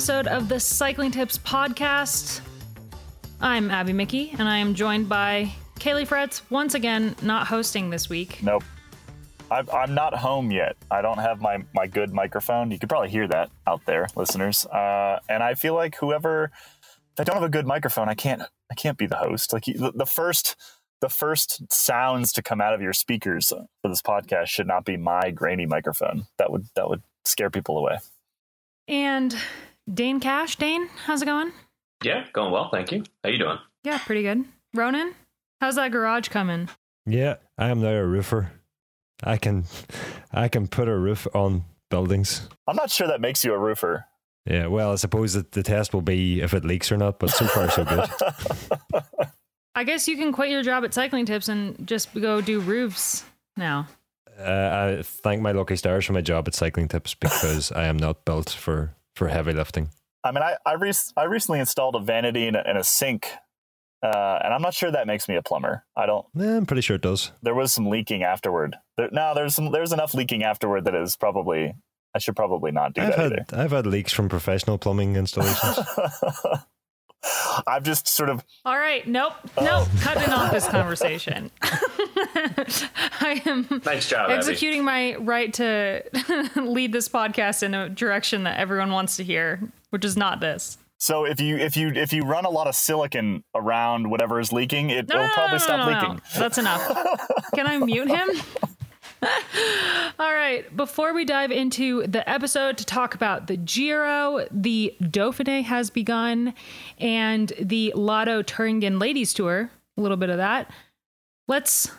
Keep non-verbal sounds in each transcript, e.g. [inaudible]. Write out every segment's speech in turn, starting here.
episode of the Cycling Tips podcast. I'm Abby Mickey, and I am joined by Caley Fretz, once again not hosting this week. Nope. I'm, I'm not home yet. I don't have my, my good microphone. You could probably hear that out there, listeners. Uh, and I feel like whoever, if I don't have a good microphone, I can't I can't be the host. Like the, the first the first sounds to come out of your speakers for this podcast should not be my grainy microphone. That would that would scare people away. And Dane Cash, Dane, how's it going? Yeah, going well, thank you. How you doing? Yeah, pretty good. Ronan, how's that garage coming? Yeah, I am now a roofer. I can I can put a roof on buildings. I'm not sure that makes you a roofer. Yeah, well, I suppose that the test will be if it leaks or not, but so far so good. [laughs] I guess you can quit your job at Cycling Tips and just go do roofs now. Uh, I thank my lucky stars for my job at Cycling Tips because I am not built for for heavy lifting. I mean, I I, re- I recently installed a vanity and a, and a sink, uh, and I'm not sure that makes me a plumber. I don't. Yeah, I'm pretty sure it does. There was some leaking afterward. There, no, there's some there's enough leaking afterward that is probably I should probably not do I've that had either. I've had leaks from professional plumbing installations. [laughs] I've just sort of All right, nope, nope, oh. cutting off this conversation. [laughs] I am Nice job, Abby. executing my right to [laughs] lead this podcast in a direction that everyone wants to hear, which is not this. so if you if you if you run a lot of silicon around whatever is leaking, it No, will no, no, probably no, stop no, no, leaking. no. That's enough. [laughs] Can I mute him? All right. Before we dive into the episode to talk about the Giro, the Dauphiné has begun, and the Lotto Thüringen Ladies Tour, a little bit of that. Let's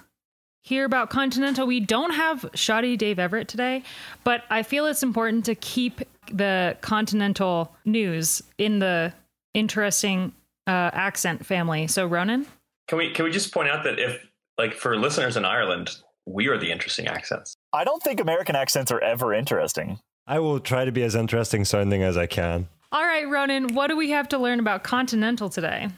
hear about Continental. We don't have shoddy Dave Everett today, but I feel it's important to keep the Continental news in the interesting uh, accent family. So, Ronan? Can we can we just point out that if like for listeners in Ireland, we are the interesting accents. I don't think American accents are ever interesting. I will try to be as interesting sounding as I can. All right, Ronan, what do we have to learn about Continental today?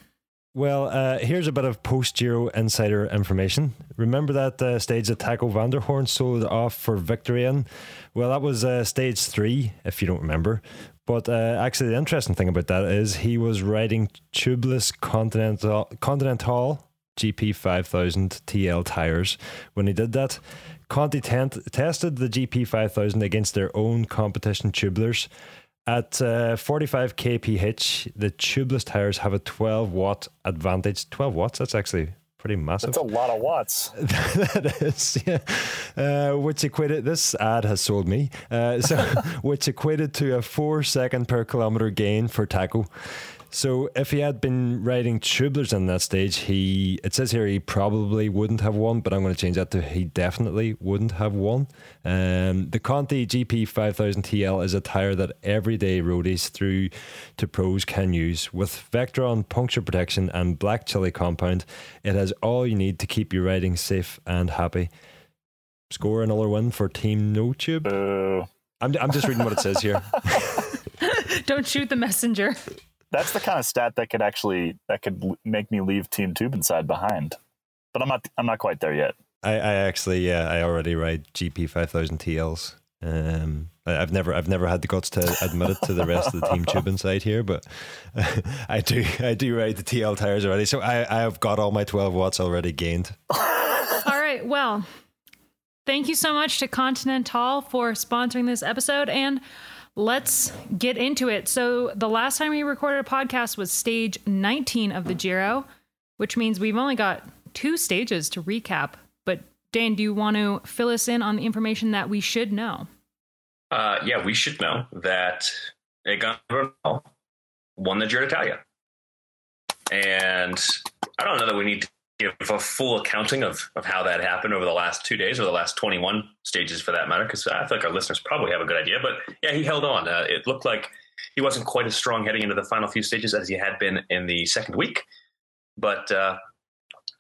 Well, uh, here's a bit of post Giro insider information. Remember that uh, stage that Taco van der Hoorn sold off for victory in? Well, that was uh, stage three, if you don't remember. But uh, actually, the interesting thing about that is he was riding tubeless Continental, Continental GP 5000 TL tires when he did that. Conti tent- tested the GP 5000 against their own competition tubeless. At uh, 45 kph, the tubeless tires have a 12 watt advantage. 12 watts, that's actually pretty massive. That's a lot of watts. [laughs] that is, yeah. Uh, which equated, this ad has sold me, uh, so [laughs] which equated to a four second per kilometer gain for Taco. So if he had been riding tubeless in that stage, he it says here he probably wouldn't have won, but I'm going to change that to he definitely wouldn't have won. Um, the Conti GP 5000 TL is a tire that everyday roadies through to pros can use with Vectran puncture protection and black chili compound. It has all you need to keep your riding safe and happy. Score another win for Team No Tube. Boo. I'm I'm just reading what it says here. [laughs] Don't shoot the messenger. That's the kind of stat that could actually that could make me leave Team Tube inside behind. But I'm not I'm not quite there yet. I, I actually, yeah, I already ride GP five thousand TLs. Um, I, I've never, I've never had the guts to admit it to the rest of the team [laughs] tube inside here, but [laughs] I do, I do ride the TL tires already. So I, I have got all my twelve watts already gained. [laughs] All right, well, thank you so much to Continental for sponsoring this episode and let's get into it. So, the last time we recorded a podcast was stage 19 of the Giro, which means we've only got two stages to recap. But Dan, do you want to fill us in on the information that we should know? Uh, yeah, we should know that Egan Bernal won the Giro d'Italia, and I don't know that we need to give a full accounting of of how that happened over the last two days or the last 21 stages for that matter, because I feel like our listeners probably have a good idea. But yeah, he held on. Uh, it looked like he wasn't quite as strong heading into the final few stages as he had been in the second week, but. Uh,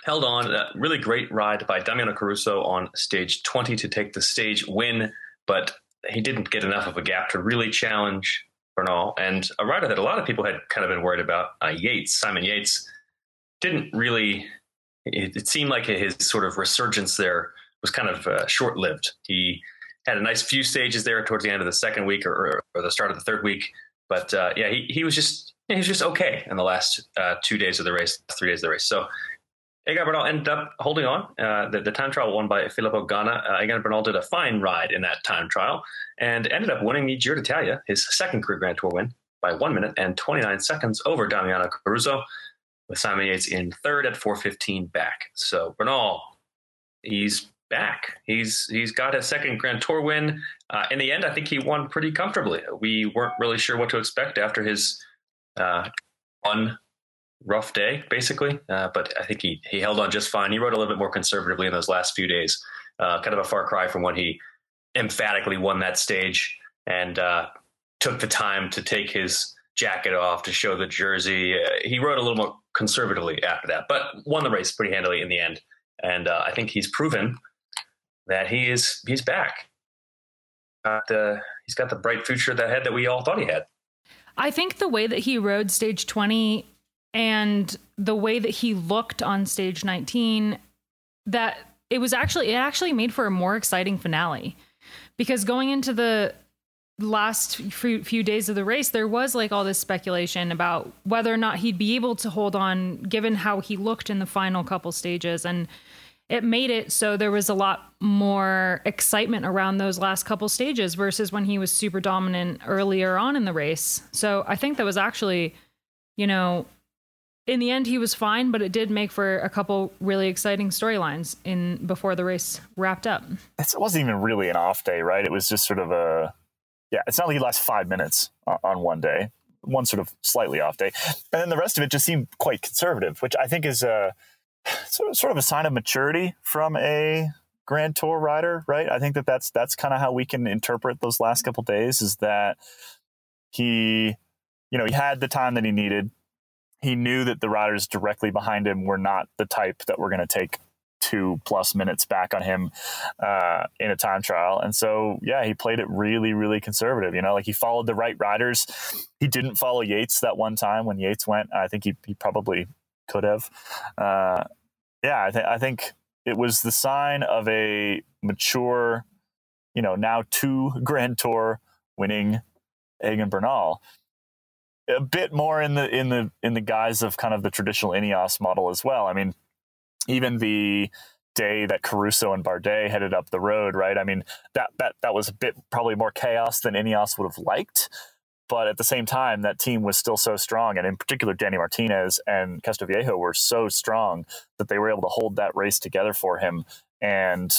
held on. A really great ride by Damiano Caruso on stage 20 to take the stage win, but he didn't get enough of a gap to really challenge Bernal. And a rider that a lot of people had kind of been worried about, uh, Yates, Simon Yates, didn't really. It, it, seemed like his sort of resurgence there was kind of uh, short lived. He had a nice few stages there towards the end of the second week or, or, the start of the third week, But uh, yeah, he, he was just he was just okay in the last uh, two days of the race, three days of the race. So Egan Bernal ended up holding on. Uh, the, the, time trial won by Filippo Ganna. Uh, Egan Bernal did a fine ride in that time trial and ended up winning the Giro d'Italia, his second career Grand Tour win, by one minute and 29 seconds over Damiano Caruso, with Simon Yates in third at 4:15 back. So Bernal, he's back. He's he's got his second Grand Tour win. Uh, in the end, I think he won pretty comfortably. We weren't really sure what to expect after his uh, one rough day, basically. Uh, but I think he he held on just fine. He rode a little bit more conservatively in those last few days. Uh, kind of a far cry from when he emphatically won that stage and uh, took the time to take his jacket off to show the jersey. Uh, he rode a little more conservatively after that, but won the race pretty handily in the end. And uh, I think he's proven that he is he's back. Got the, he's got the bright future ahead that we all thought he had. I think the way that he rode stage 20 and the way that he looked on stage 19 that it was actually it actually made for a more exciting finale because going into the last few days of the race there was like all this speculation about whether or not he'd be able to hold on given how he looked in the final couple stages and it made it so there was a lot more excitement around those last couple stages versus when he was super dominant earlier on in the race. So I think that was actually, you know, in the end he was fine, but it did make for a couple really exciting storylines in before the race wrapped up. It wasn't even really an off day, right? It was just sort of a yeah. It's not like he lost five minutes uh, on one day, one sort of slightly off day, and then the rest of it just seemed quite conservative, which I think is a sort of a sign of maturity from a Grand Tour rider, right? I think that that's that's kind of how we can interpret those last couple days. Is that he, you know, he had the time that he needed. He knew that the riders directly behind him were not the type that were going to take two plus minutes back on him uh, in a time trial. And so, yeah, he played it really, really conservative. You know, like he followed the right riders. He didn't follow Yates that one time when Yates went. I think he, he probably could have. Uh, yeah, I, th- I think it was the sign of a mature, you know, now two Grand Tour winning Egan Bernal. A bit more in the in the in the guise of kind of the traditional Ineos model as well. I mean, even the day that Caruso and Bardet headed up the road, right? I mean, that that that was a bit probably more chaos than Ineos would have liked. But at the same time, that team was still so strong. And in particular, Danny Martinez and Castroviejo were so strong that they were able to hold that race together for him. And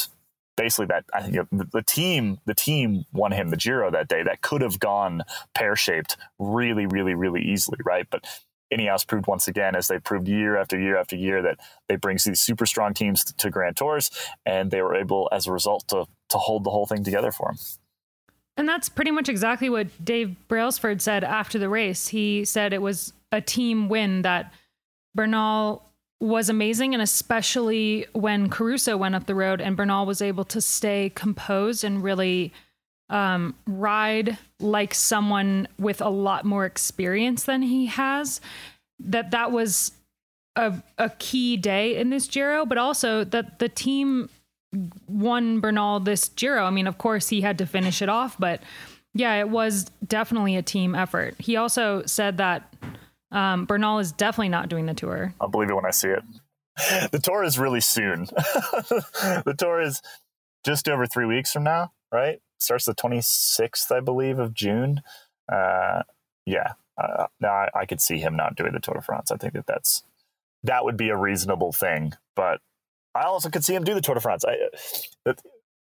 basically that I think the team the team won him the Giro that day. That could have gone pear shaped really, really, really easily, right? But Ineos proved once again, as they proved year after year after year, that they bring these super strong teams to, Grand Tours, and they were able, as a result, to to hold the whole thing together for them. And that's pretty much exactly what Dave Brailsford said after the race. He said it was a team win that Bernal was amazing, and especially when Caruso went up the road and Bernal was able to stay composed and really um, ride like someone with a lot more experience than he has. That that was a, a key day in this Giro, but also that the team won Bernal this Giro. I mean, of course, he had to finish it off, but yeah, it was definitely a team effort. He also said that um, Bernal is definitely not doing the tour. I'll believe it when I see it. The tour is really soon. [laughs] the tour is just over three weeks from now, right? Starts the 26th, I believe, of June. Uh, yeah, uh, now I, I could see him not doing the Tour de France. I think that that's that would be a reasonable thing, but I also could see him do the Tour de France. I, uh,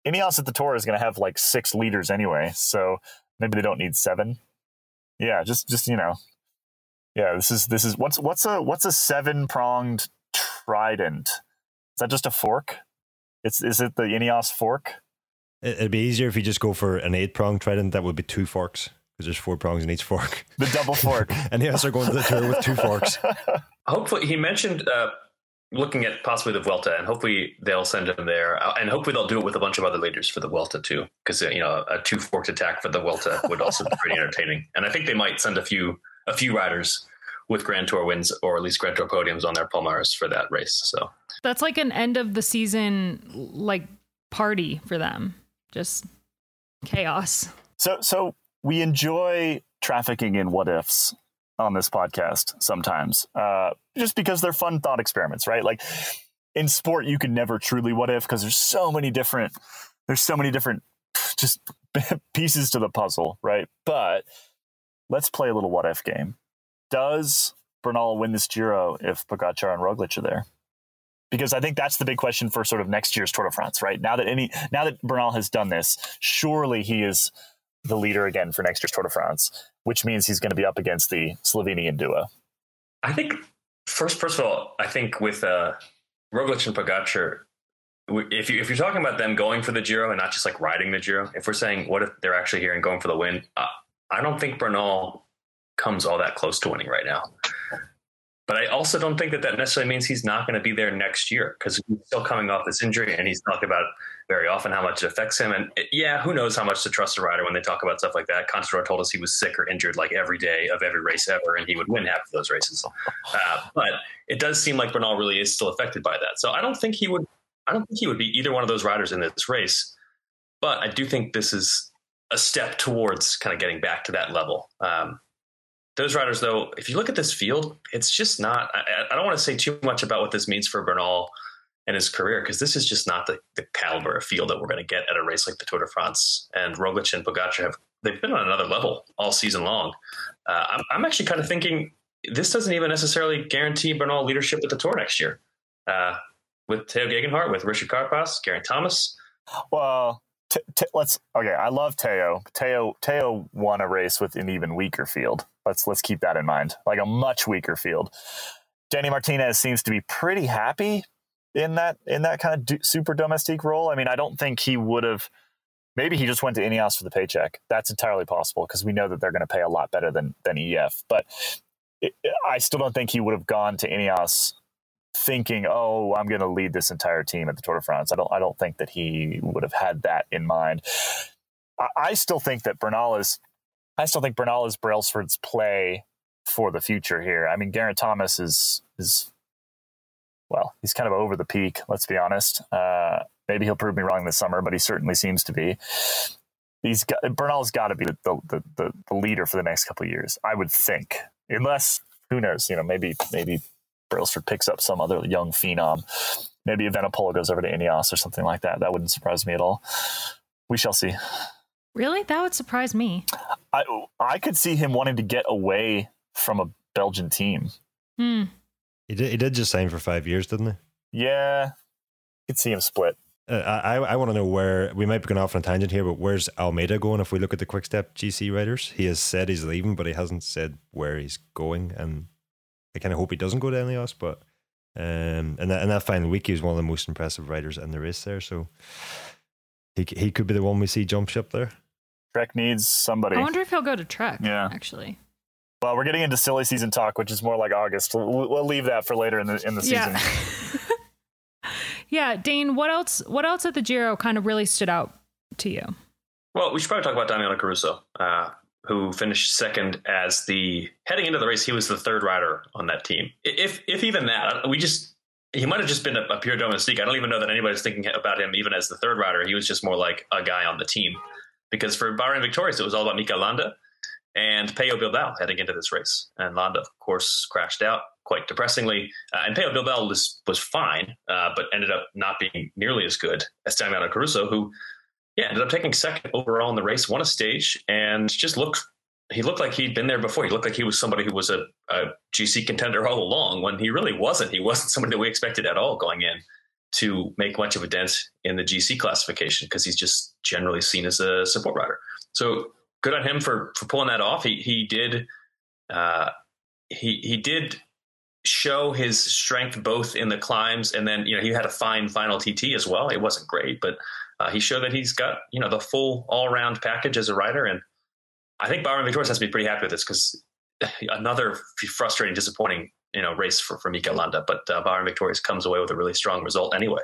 Ineos at the Tour is going to have like six leaders anyway, so maybe they don't need seven. Yeah, just just you know, yeah. This is this is what's what's a what's a seven pronged trident? Is that just a fork? It's is it the Ineos fork? It'd be easier if you just go for an eight pronged trident. That would be two forks because there's four prongs in each fork. The double fork. [laughs] and Ineos are going to the tour with two forks. [laughs] Hopefully, he mentioned uh, looking at possibly the Vuelta, and hopefully they'll send him there, uh, and hopefully they'll do it with a bunch of other leaders for the Vuelta too, because uh, you know a two forked attack for the Vuelta would also be pretty entertaining. And I think they might send a few a few riders with Grand Tour wins or at least Grand Tour podiums on their Palmares for that race. So that's like an end of the season like party for them, just chaos. So so we enjoy trafficking in what ifs on this podcast sometimes, uh, just because they're fun thought experiments, right? Like in sport, you can never truly what if because there's so many different there's so many different [laughs] just [laughs] pieces to the puzzle, right? But let's play a little what if game. Does Bernal win this Giro if Pogacar and Roglic are there? Because I think that's the big question for sort of next year's Tour de France, right? Now that any now that Bernal has done this, surely he is the leader again for next year's Tour de France, which means he's going to be up against the Slovenian duo. I think first, first of all, I think with uh, Roglic and Pogacar, if you if you're talking about them going for the Giro and not just like riding the Giro, if we're saying what if they're actually here and going for the win, uh, I don't think Bernal comes all that close to winning right now. But I also don't think that that necessarily means he's not going to be there next year because he's still coming off this injury and he's talked about very often how much it affects him. And it, yeah, who knows how much to trust a rider when they talk about stuff like that. Contador told us he was sick or injured like every day of every race ever, and he would win half of those races. Uh, but it does seem like Bernal really is still affected by that. So I don't think he would. I don't think he would be either one of those riders in this race. But I do think this is a step towards kind of getting back to that level. Um, those riders, though, if you look at this field, it's just not. I, I don't want to say too much about what this means for Bernal and his career because this is just not the, the caliber of field that we're going to get at a race like the Tour de France. And Roglic and Pogacar have they've been on another level all season long. Uh, I'm, I'm, actually kind of thinking this doesn't even necessarily guarantee Bernal leadership at the Tour next year. Uh, with Tao Geoghegan Hart, with Richard Carapaz, Geraint Thomas. Well, t- t- let's okay. I love Tao. Tao Tao won a race with an even weaker field. Let's let's keep that in mind. Like a much weaker field. Danny Martinez seems to be pretty happy in that in that kind of do, super domestique role. I mean, I don't think he would have. Maybe he just went to Ineos for the paycheck. That's entirely possible because we know that they're going to pay a lot better than than EF. But I still don't think he would have gone to Ineos thinking, "Oh, I'm going to lead this entire team at the Tour de France." I don't. I don't think that he would have had that in mind. I, I still think that Bernal is. I still think Bernal is Brailsford's play for the future here. I mean, Geraint Thomas is is well, he's kind of over the peak. Let's be honest. Uh, maybe he'll prove me wrong this summer, but he certainly seems to be. He's got Bernal's got to be the, the, the, the leader for the next couple of years, I would think, unless who knows, you know, maybe maybe Brailsford picks up some other young phenom. Maybe Evenepoel goes over to Ineos or something like that. That wouldn't surprise me at all. We shall see. Really, that would surprise me. I I could see him wanting to get away from a Belgian team. Hmm. He did. He did just sign for five years, didn't he? Yeah, could see him split. Uh, I I want to know where we might be going off on a tangent here, but where's Almeida going? If we look at the Quick Step GC riders, he has said he's leaving, but he hasn't said where he's going, and I kind of hope he doesn't go to Ineos. But um, and that, and that final week, he was one of the most impressive riders in the race there. So he he could be the one we see jump ship there. Trek needs somebody. I wonder if he'll go to Trek. Yeah, actually. Well, we're getting into silly season talk, which is more like August. We'll, we'll leave that for later in the in the season. Yeah. [laughs] yeah, Dane. What else? What else at the Giro kind of really stood out to you? Well, we should probably talk about Damiano Caruso, uh, who finished second as the heading into the race. He was the third rider on that team. If if even that, we just he might have just been a, a pure domestique. I don't even know that anybody's thinking about him even as the third rider. He was just more like a guy on the team. Because for Bahrain Victorious, it was all about Mikel Landa and Pello Bilbao heading into this race. And Landa, of course, crashed out quite depressingly. Uh, and Pello Bilbao was, was fine, uh, but ended up not being nearly as good as Damiano Caruso, who yeah, ended up taking second overall in the race, won a stage, and just looked he looked like he'd been there before. He looked like he was somebody who was a, a GC contender all along when he really wasn't. He wasn't somebody that we expected at all going in to make much of a dent in the GC classification because he's just generally seen as a support rider. So good on him for for pulling that off. He he did uh, he he did show his strength both in the climbs and then you know he had a fine final TT as well. It wasn't great, but uh, he showed that he's got you know the full all round package as a rider. And I think Bahrain Victorious has to be pretty happy with this because [sighs] another frustrating, disappointing you know race for for Mikel Landa, but uh, Bahrain Victorious comes away with a really strong result anyway.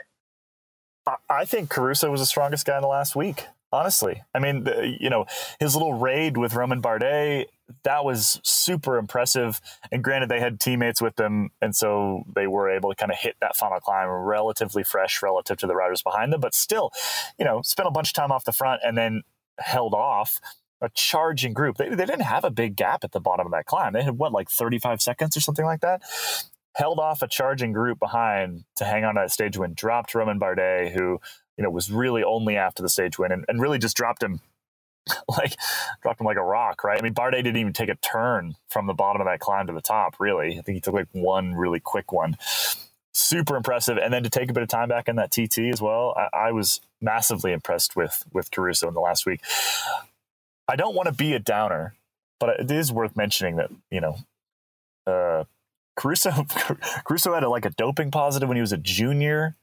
I think Caruso was the strongest guy in the last week honestly. I mean, the, you know, his little raid with Romain Bardet, that was super impressive. And granted, they had teammates with them, and so they were able to kind of hit that final climb relatively fresh relative to the riders behind them. But still, you know, spent a bunch of time off the front and then held off a charging group. They, they didn't have a big gap at the bottom of that climb. They had what, like 35 seconds or something like that? Held off a charging group behind to hang on to that stage win, dropped Romain Bardet, who, you know, was really only after the stage win and, and really just dropped him [laughs] like dropped him like a rock, right? I mean, Bardet didn't even take a turn from the bottom of that climb to the top, really. I think he took like one really quick one. Super impressive. And then to take a bit of time back in that TT as well, I, I was massively impressed with with Caruso in the last week. I don't want to be a downer, but it is worth mentioning that you know, uh, Caruso [laughs] Caruso had a, like a doping positive when he was a junior.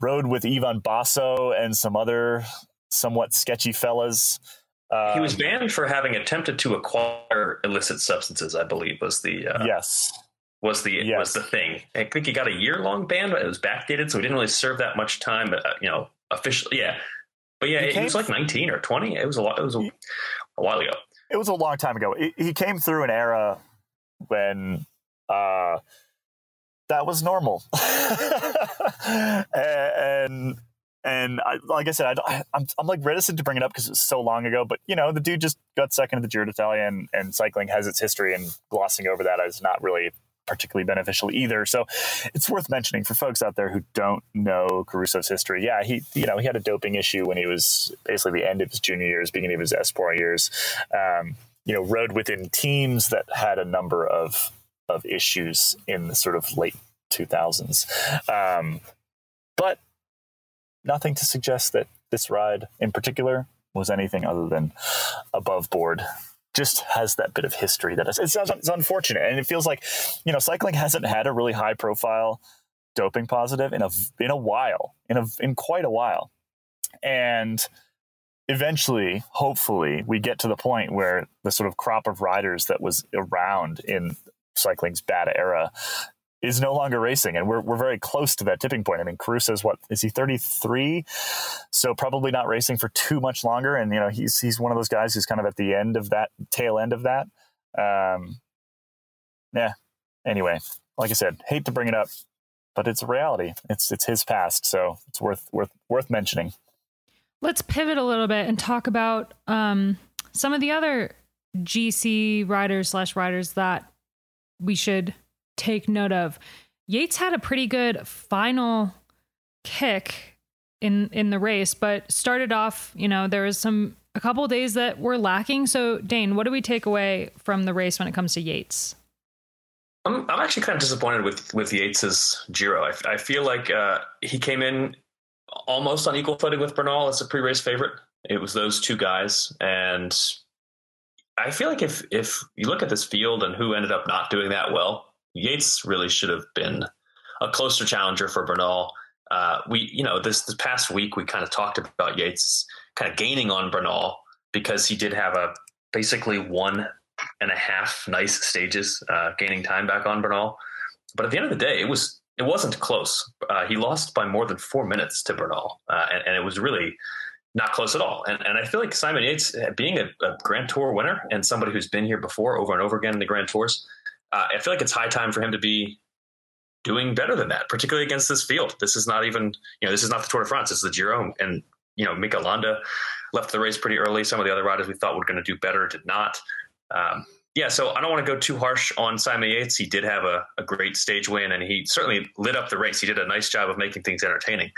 Rode with Ivan Basso and some other somewhat sketchy fellas. Um, he was um, banned for having attempted to acquire illicit substances. I believe was the uh, yes was the yes. was the thing. I think he got a year long ban, but it was backdated, so he didn't really serve that much time. But uh, you know, officially, yeah. But yeah, he, he was like 19 or 20. It was a lot. It was a, a while ago. It was a long time ago. He, he came through an era when uh, that was normal, [laughs] and and I, like I said, I, am I'm, I'm like reticent to bring it up because it's so long ago. But you know, the dude just got second at the Giro d'Italia, and, and cycling has its history, and glossing over that is not really particularly beneficial either. So it's worth mentioning for folks out there who don't know Caruso's history. Yeah, he you know he had a doping issue when he was basically the end of his junior years, beginning of his Espoir years. Um, you know, rode within teams that had a number of of issues in the sort of late 2000s. Um, but nothing to suggest that this ride in particular was anything other than above board just has that bit of history that is it's, it's unfortunate. And it feels like you know cycling hasn't had a really high profile doping positive in a in a while in a in quite a while. And eventually hopefully we get to the point where the sort of crop of riders that was around in cycling's bad era is no longer racing, and we're we're very close to that tipping point. I mean, Caruso's what is he thirty three, so probably not racing for too much longer. And you know, he's he's one of those guys who's kind of at the end of that tail end of that. Um, yeah. Anyway, like I said, hate to bring it up, but it's a reality. It's it's his past, so it's worth worth worth mentioning. Let's pivot a little bit and talk about um, some of the other GC riders slash riders that we should take note of. Yates had a pretty good final kick in in the race, but started off, you know, there was some a couple days that were lacking. So, Dane, what do we take away from the race when it comes to Yates? I'm, I'm actually kind of disappointed with with Yates's Giro. I, I feel like uh, he came in almost on equal footing with Bernal as a pre-race favorite. It was those two guys, and I feel like if if you look at this field and who ended up not doing that well, Yates really should have been a closer challenger for Bernal. Uh, we, you know, this this past week we kind of talked about Yates kind of gaining on Bernal because he did have a basically one and a half nice stages, uh, gaining time back on Bernal. But at the end of the day, it was it wasn't close. Uh, he lost by more than four minutes to Bernal, uh, and, and, it was really not close at all. And, and I feel like Simon Yates, being a, a Grand Tour winner and somebody who's been here before over and over again in the Grand Tours, uh, I feel like it's high time for him to be doing better than that, particularly against this field. This is not even, you know, this is not the Tour de France. It's the Giro. And, you know, Mikel Landa left the race pretty early. Some of the other riders we thought were going to do better did not. Um, yeah, so I don't want to go too harsh on Simon Yates. He did have a, a great stage win, and he certainly lit up the race. He did a nice job of making things entertaining.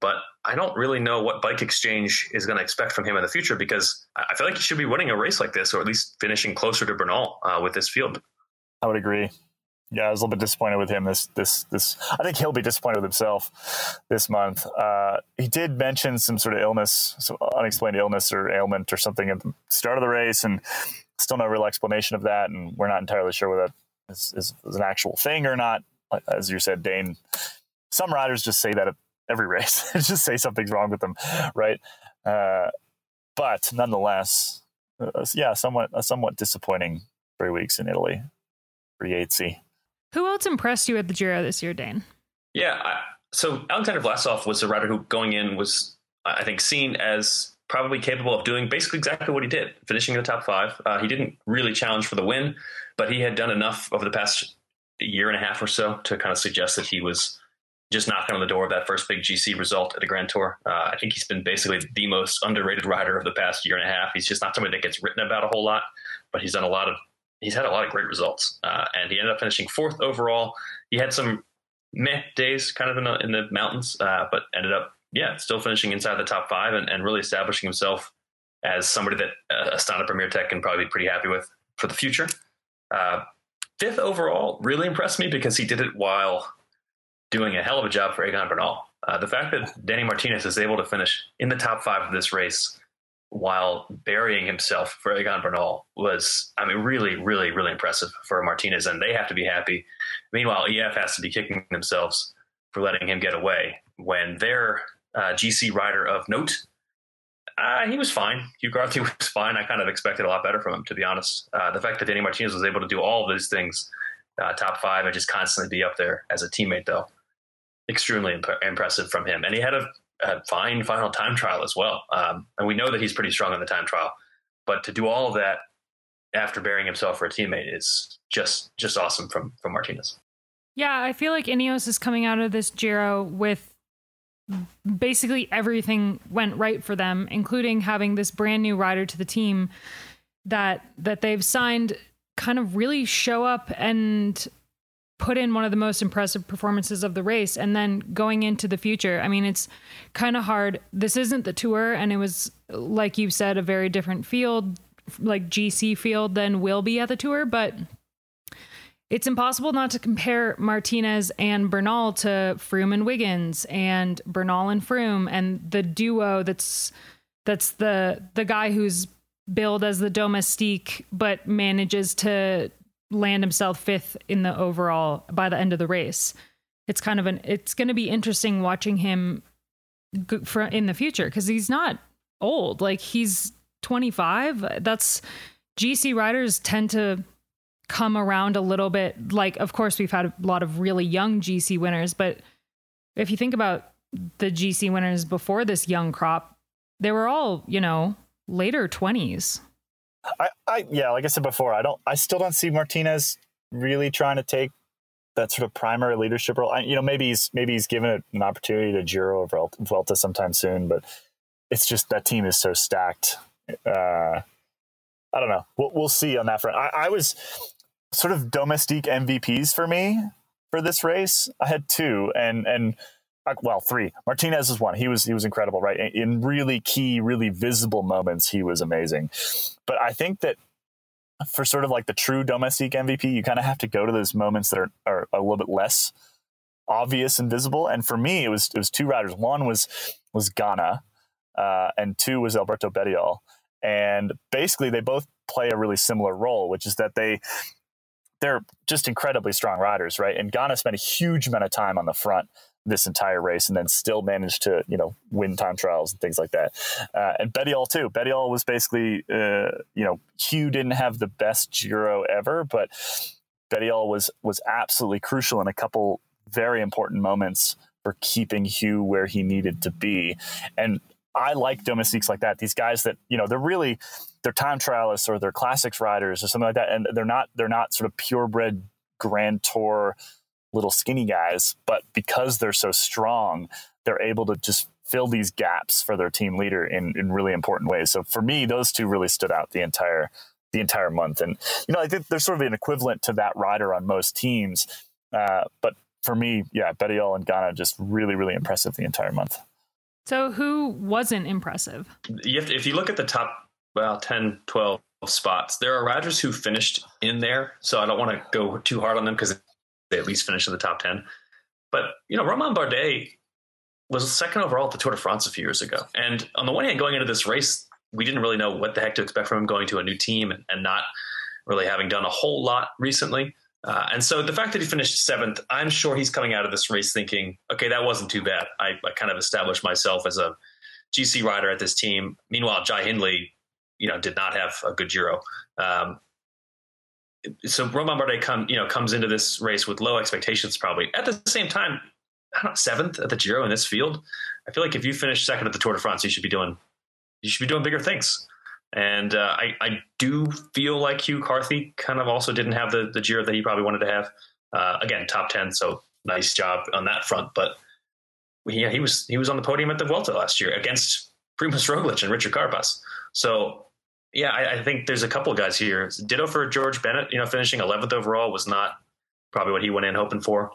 But I don't really know what Bike Exchange is going to expect from him in the future because I feel like he should be winning a race like this, or at least finishing closer to Bernal uh, with this field. I would agree. Yeah, I was a little bit disappointed with him this this this. I think he'll be disappointed with himself this month. Uh, he did mention some sort of illness, some unexplained illness or ailment or something at the start of the race, and still no real explanation of that. And we're not entirely sure whether that is, is, is an actual thing or not. As you said, Dane, some riders just say that at every race, [laughs] just say something's wrong with them, right? Uh, but nonetheless, uh, yeah, somewhat a somewhat disappointing three weeks in Italy for Yatesy. Who else impressed you at the Giro this year, Dane? Yeah, I, so Alexander Vlasov was a rider who going in was, I think, seen as probably capable of doing basically exactly what he did, finishing in the top five. Uh, he didn't really challenge for the win, but he had done enough over the past year and a half or so to kind of suggest that he was just knocking on the door of that first big GC result at the Grand Tour. Uh, I think he's been basically the most underrated rider of the past year and a half. He's just not somebody that gets written about a whole lot, but he's done a lot of he's had a lot of great results, uh, and he ended up finishing fourth overall. He had some meh days, kind of in the, in the mountains, uh, but ended up yeah still finishing inside the top five and, and really establishing himself as somebody that uh, Astana Premier Tech can probably be pretty happy with for the future. Uh, fifth overall really impressed me because he did it while doing a hell of a job for Egan Bernal. Uh, the fact that Danny Martinez is able to finish in the top five of this race while burying himself for Egan Bernal was, I mean, really, really, really impressive for Martinez, and they have to be happy. Meanwhile, EF has to be kicking themselves for letting him get away when their uh, GC rider of note uh, he was fine. Hugh Carthy [laughs] was fine. I kind of expected a lot better from him, to be honest. Uh, the fact that Danny Martinez was able to do all of these things, uh, top five, and just constantly be up there as a teammate, though, extremely imp- impressive from him. And he had a, a, fine final time trial as well. Um, and we know that he's pretty strong in the time trial. But to do all of that after burying himself for a teammate is just just awesome from from Martinez. Yeah, I feel like Ineos is coming out of this Giro with basically everything went right for them, including having this brand new rider to the team that that they've signed kind of really show up and put in one of the most impressive performances of the race and then going into the future. I mean it's kind of hard. This isn't the tour and it was like you said a very different field like gc field than will be at the tour but it's impossible not to compare Martinez and Bernal to Froome and Wiggins and Bernal and Froome and the duo that's that's the the guy who's billed as the domestique but manages to land himself fifth in the overall by the end of the race. It's kind of an it's going to be interesting watching him for in the future because he's not old. Like he's 25. That's GC riders tend to come around a little bit. Like, of course, we've had a lot of really young GC winners, but if you think about the GC winners before this young crop, they were all, you know, later 20s. I, I, yeah, like I said before, I don't, I still don't see Martinez really trying to take that sort of primary leadership role. I, you know, maybe he's, maybe he's given it an opportunity to Giro or Vuelta sometime soon, but it's just that team is so stacked. Uh, I don't know. We'll, we'll see on that front. I, I was, sort of domestique MVPs for me for this race. I had two, and and well, three. Martinez is one. He was he was incredible, right? In really key, really visible moments, he was amazing. But I think that for sort of like the true domestique MVP, you kind of have to go to those moments that are, are a little bit less obvious and visible. And for me, it was it was two riders. One was was Ganna, uh, and two was Alberto Bettiol. And basically, they both play a really similar role, which is that they they're just incredibly strong riders, right? And Ganna spent a huge amount of time on the front this entire race and then still managed to, you know, win time trials and things like that. Uh, and Bettiol too. Bettiol was basically, uh, you know, Hugh didn't have the best Giro ever, but Bettiol was was absolutely crucial in a couple very important moments for keeping Hugh where he needed to be. And I like domestiques like that. These guys that you know they're really they're time trialists or they're classics riders or something like that, and they're not they're not sort of purebred Grand Tour little skinny guys, but because they're so strong, they're able to just fill these gaps for their team leader in in really important ways. So for me, those two really stood out the entire the entire month, and you know I think there's sort of an equivalent to that rider on most teams, uh, but for me, yeah, Bettiol and Ganna just really really impressive the entire month. So who wasn't impressive? You to, if you look at the top well 10, 12 spots, there are riders who finished in there. So I don't want to go too hard on them because they at least finished in the top 10. But, you know, Romain Bardet was second overall at the Tour de France a few years ago. And on the one hand, going into this race, we didn't really know what the heck to expect from him going to a new team and, and not really having done a whole lot recently. Uh, and so the fact that he finished seventh, I'm sure he's coming out of this race thinking, okay, that wasn't too bad. I, I kind of established myself as a GC rider at this team. Meanwhile, Jai Hindley, you know, did not have a good Giro. Um, so Romain Bardet come, you know, comes into this race with low expectations, probably. At the same time, I don't know, seventh at the Giro in this field. I feel like if you finish second at the Tour de France, you should be doing, you should be doing bigger things. And uh, I, I do feel like Hugh Carthy kind of also didn't have the, the Giro that he probably wanted to have. Uh, again, top 10, so nice job on that front. But yeah, he was he was on the podium at the Vuelta last year against Primoz Roglic and Richard Carapaz. So yeah, I, I, think there's a couple guys here. Ditto for George Bennett. You know, finishing 11th overall was not probably what he went in hoping for.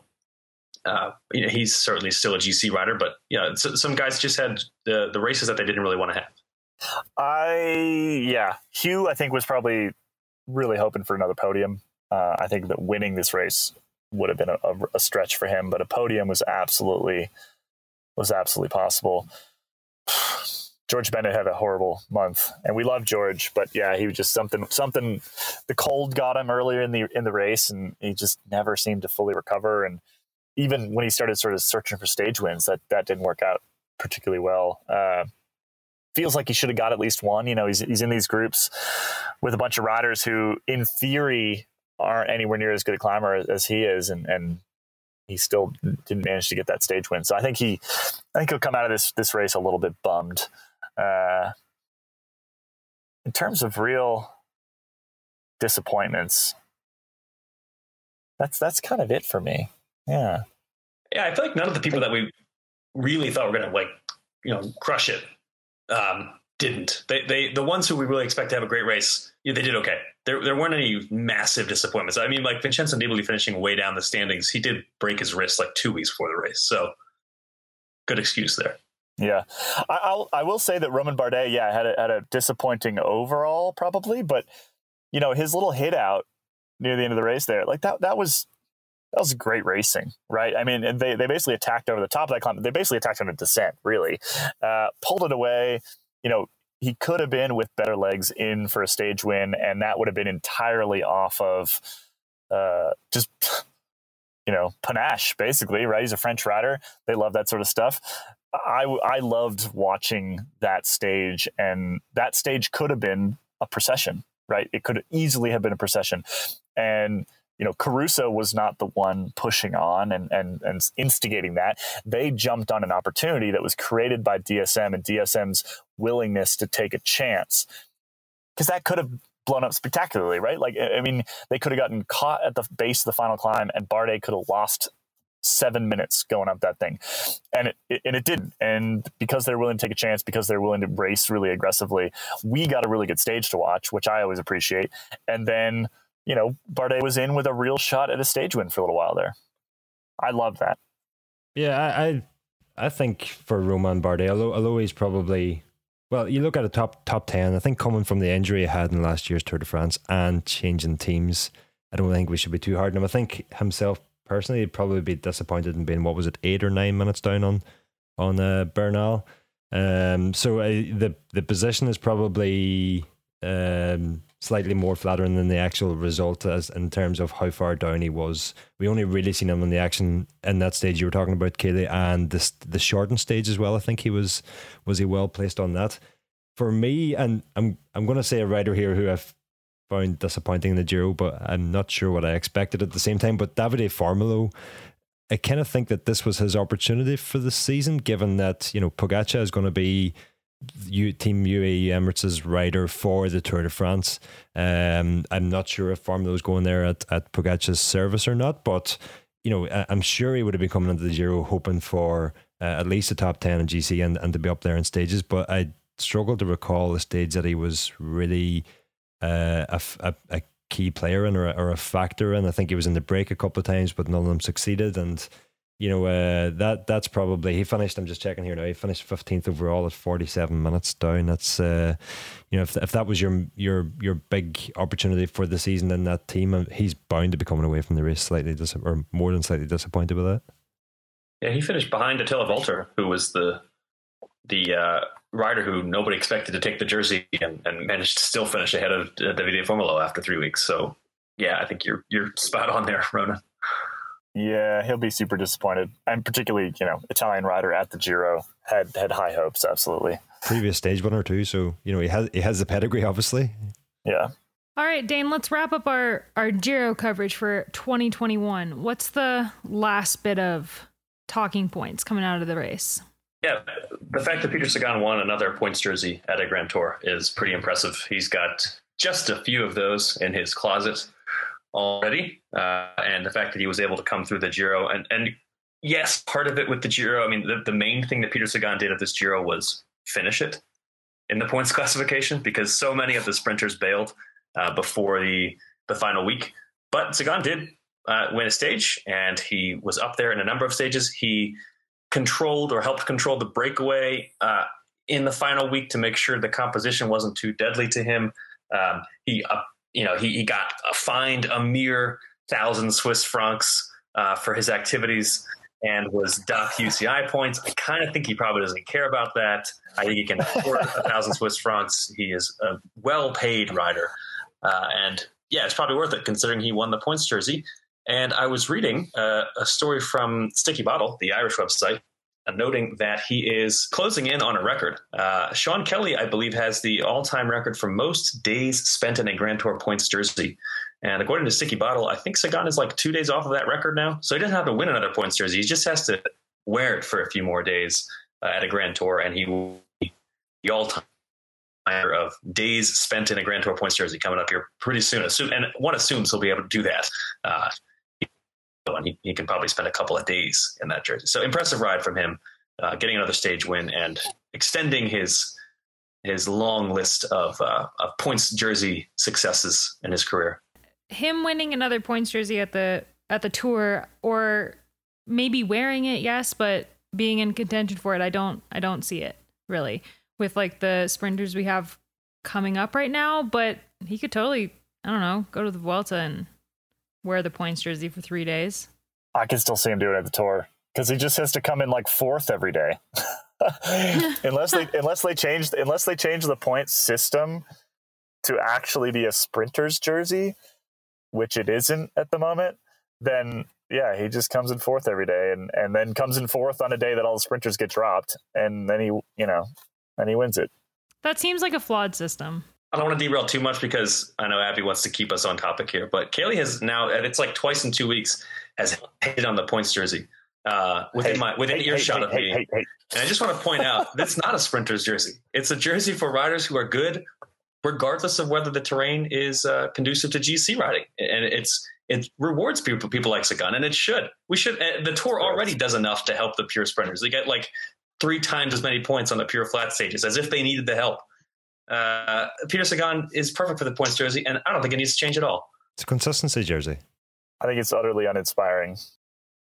Uh, you know, he's certainly still a GC rider, but yeah, so, some guys just had the the races that they didn't really want to have. I yeah, Hugh I think was probably really hoping for another podium. Uh, I think that winning this race would have been a, a, stretch for him, but a podium was absolutely was absolutely possible. [sighs] George Bennett had a horrible month, and we love George, but yeah, he was just something something. The cold got him earlier in the in the race, and he just never seemed to fully recover. And even when he started sort of searching for stage wins, that that didn't work out particularly well. Uh, feels like he should have got at least one. You know, he's he's in these groups with a bunch of riders who, in theory, aren't anywhere near as good a climber as he is, and and he still didn't manage to get that stage win. So I think he, I think he'll come out of this this race a little bit bummed. Uh, in terms of real disappointments, that's that's kind of it for me. Yeah. Yeah, I feel like none of the people that we really thought were going to like, you know, crush it, um, didn't. They, they, the ones who we really expect to have a great race, yeah, they did okay. There, there weren't any massive disappointments. I mean, like Vincenzo Nibali finishing way down the standings, he did break his wrist like two weeks before the race, so good excuse there. Yeah, I, will I will say that Romain Bardet, yeah, had a, had a disappointing overall probably, but you know his little hit out near the end of the race there, like that that was that was great racing, right? I mean, they they basically attacked over the top of that climb. They basically attacked on a descent, really, uh, pulled it away. You know, he could have been with better legs in for a stage win, and that would have been entirely off of uh, just you know panache, basically, right? He's a French rider; they love that sort of stuff. I I loved watching that stage, and that stage could have been a procession, right? It could easily have been a procession, and you know, Caruso was not the one pushing on and, and, and instigating that. They jumped on an opportunity that was created by DSM and DSM's willingness to take a chance. Because that could have blown up spectacularly, right? Like, I mean, they could have gotten caught at the base of the final climb and Bardet could have lost seven minutes going up that thing. And it, it, and it didn't. And because they're willing to take a chance, because they're willing to race really aggressively, we got a really good stage to watch, which I always appreciate. And then, you know, Bardet was in with a real shot at a stage win for a little while there. I love that. Yeah, I I, I think for Romain Bardet, although, although he's probably well, you look at a top top ten. I think coming from the injury he had in last year's Tour de France and changing teams, I don't think we should be too hard on him. I think himself personally, he'd probably be disappointed in being what was it, eight or nine minutes down on on uh, Bernal. Um, so uh, the the position is probably um, slightly more flattering than the actual result as in terms of how far down he was. We only really seen him in the action in that stage you were talking about, Caley, and the the shortened stage as well. I think he was was he well placed on that. For me, and I'm I'm going to say a rider here who I've found disappointing in the Giro, but I'm not sure what I expected at the same time. But Davide Formolo, I kind of think that this was his opportunity for the season, given that you know Pogacar is going to be U, Team UAE Emirates' rider for the Tour de France. Um, I'm not sure if Formolo is going there at at Pogacar's service or not, but you know I, am sure he would have been coming into the Giro hoping for uh, at least a top ten in GC and and to be up there in stages. But I struggle to recall the stage that he was really uh, a, a, a, key player in or a, or a factor in. I think he was in the break a couple of times, but none of them succeeded. And you know uh, that that's probably he finished. I'm just checking here now. He finished 15th overall at 47 minutes down. That's uh, you know if if that was your your your big opportunity for the season in that team, uh, he's bound to be coming away from the race slightly dis- or more than slightly disappointed with that. Yeah, he finished behind Attila Valter, who was the the uh, rider who nobody expected to take the jersey and, and managed to still finish ahead of uh, Davide Formolo after three weeks. So, yeah, I think you're you're spot on there, Ronan. Yeah, he'll be super disappointed, and particularly you know Italian rider at the Giro had had high hopes. Absolutely, previous stage winner too. So you know he has he has the pedigree, obviously. Yeah. All right, Dane, let's wrap up our, our Giro coverage for 2021. What's the last bit of talking points coming out of the race? Yeah, the fact that Peter Sagan won another points jersey at a Grand Tour is pretty impressive. He's got just a few of those in his closet. already, uh, and the fact that he was able to come through the Giro and and yes, part of it with the Giro. I mean, the, the main thing that Peter Sagan did at this Giro was finish it in the points [laughs] classification because so many of the sprinters bailed uh, before the the final week. But Sagan did uh, win a stage, and he was up there in a number of stages. He controlled or helped control the breakaway uh, in the final week to make sure the composition wasn't too deadly to him. Um, he, uh, you know, he, he got fined a mere thousand Swiss francs uh, for his activities and was docked UCI points. I kind of think he probably doesn't care about that. I think he can afford a thousand Swiss francs. He is a well-paid rider, uh, and yeah, it's probably worth it considering he won the points jersey. And I was reading uh, a story from Sticky Bottle, the Irish website, uh, noting that he is closing in on a record. Uh, Sean Kelly, I believe, has the all-time record for most days spent in a Grand Tour points jersey. And according to Sticky Bottle, I think Sagan is like two days off of that record now. So he doesn't have to win another points jersey. He just has to wear it for a few more days uh, at a Grand Tour, and he will be the all-time of days spent in a Grand Tour points jersey coming up here pretty soon. and one assumes he'll be able to do that. Uh, and he, he can probably spend a couple of days in that jersey. So impressive ride from him, uh, getting another stage win and extending his his long list of, uh, of points jersey successes in his career. Him winning another points jersey at the at the tour, or maybe wearing it, yes, but being in contention for it, I don't I don't see it really with like the sprinters we have coming up right now. But he could totally I don't know go to the Vuelta and wear the points jersey for three days. I can still see him do it at the tour because he just has to come in like fourth every day. [laughs] unless they [laughs] unless they change unless they change the point system to actually be a sprinter's jersey, which it isn't at the moment, then yeah, he just comes in fourth every day and, and then comes in fourth on a day that all the sprinters get dropped and then he you know and he wins it. That seems like a flawed system. I don't want to derail too much because I know Abby wants to keep us on topic here, but Caley has now, and it's like twice in two weeks, has hit on the points jersey uh, within hey, my within hey, earshot hey, of me. And I just want to point out [laughs] that's not a sprinter's jersey. It's a jersey for riders who are good, regardless of whether the terrain is uh, conducive to GC riding. And it's it rewards people people like Sagan, and it should. We should. the tour already does enough to help the pure sprinters. They get like three times as many points on the pure flat stages, as if they needed the help. Uh, Peter Sagan is perfect for the points jersey, and I don't think it needs to change at all. It's a consistency jersey. I think it's utterly uninspiring.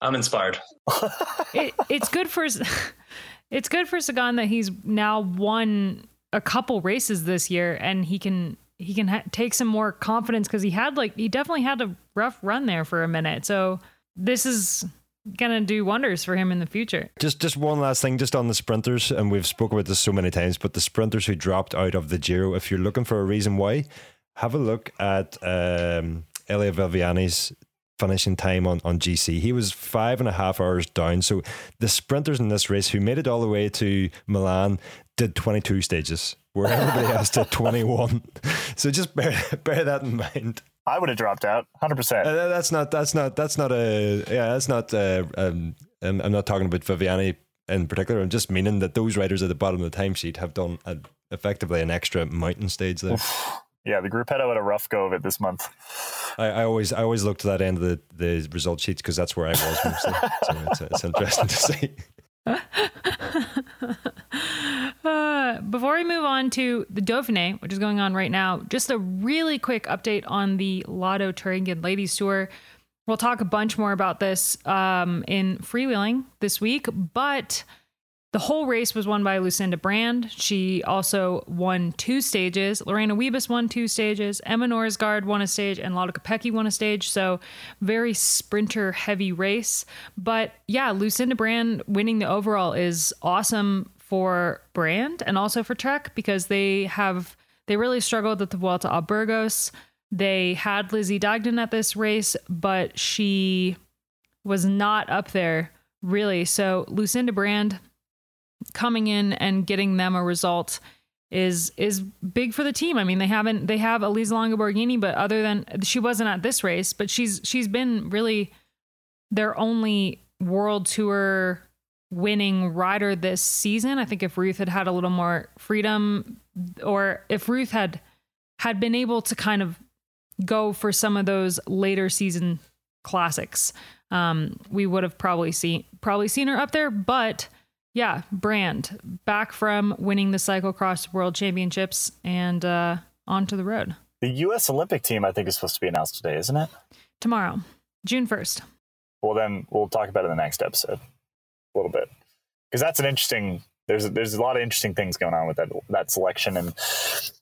I'm inspired. [laughs] it, it's good for [laughs] it's good for Sagan that he's now won a couple races this year, and he can he can ha- take some more confidence because he had like he definitely had a rough run there for a minute. So this is gonna do wonders for him in the future. Just just one last thing, just on the sprinters, and we've spoken about this so many times, but the sprinters who dropped out of the Giro, if you're looking for a reason why, have a look at um, Elia Viviani's finishing time on, on GC. He was five and a half hours down. So the sprinters in this race who made it all the way to Milan did 22 stages, where everybody else did [laughs] 21. So just bear, bear that in mind. I would have dropped out, hundred uh, percent. That's not. That's not. That's not a. Yeah, that's not. Uh, um, I'm, not talking about Viviani in particular. I'm just meaning that those riders at the bottom of the timesheet have done a, effectively an extra mountain stage there. yeah, the group had a rough go of it this month. I, I always I always look to that end of the, the result sheets because that's where I was mostly. so it's, it's interesting to see. Uh, before we move on to the Dauphiné, which is going on right now, just a really quick update on the Lotto Thüringen Ladies Tour. We'll talk a bunch more about this um, in freewheeling this week, but the whole race was won by Lucinda Brand. She also won two stages. Lorena Wiebes won two stages. Emma Norsgaard won a stage, and Lotte Kopecky won a stage. So very sprinter heavy race. But yeah, Lucinda Brand winning the overall is awesome for Brand and also for Trek because they have they really struggled at the Vuelta a Burgos. They had Lizzie Deignan at this race, but she was not up there really. So Lucinda Brand coming in and getting them a result is is big for the team. I mean, they haven't they have Elisa Longo Borghini, but other than she wasn't at this race, but she's she's been really their only world tour winning rider this season. I think if Ruth had had a little more freedom or if Ruth had had been able to kind of go for some of those later season classics, um, we would have probably seen probably seen her up there. But yeah, Brand back from winning the cyclocross world championships and uh, onto the road. The U.S. Olympic team, I think, is supposed to be announced today, isn't it? Tomorrow, June first. Well, then we'll talk about it in the next episode a little bit because that's an interesting. There's there's a lot of interesting things going on with that that selection, and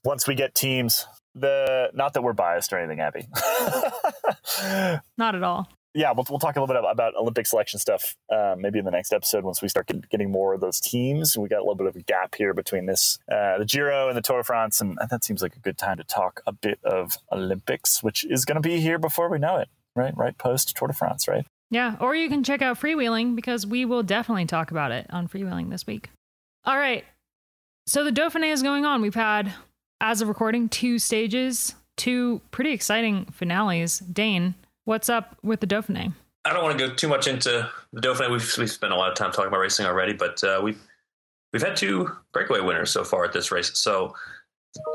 once we get teams, the not that we're biased or anything, Abby. [laughs] Not at all. Yeah, we'll, we'll talk a little bit about, Olympic selection stuff uh, maybe in the next episode once we start get, getting more of those teams. We got a little bit of a gap here between this, uh, the Giro and the Tour de France, and that seems like a good time to talk a bit of Olympics, which is going to be here before we know it, right? Right post Tour de France, right? Yeah, or you can check out freewheeling because we will definitely talk about it on freewheeling this week. All right. So the Dauphiné is going on. We've had, as of recording, two stages, two pretty exciting finales. Dane, what's up with the Dauphiné? I don't want to go too much into the Dauphiné. We've we've spent a lot of time talking about racing already, but uh, we've we've had two breakaway winners so far at this race. So